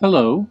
Hello.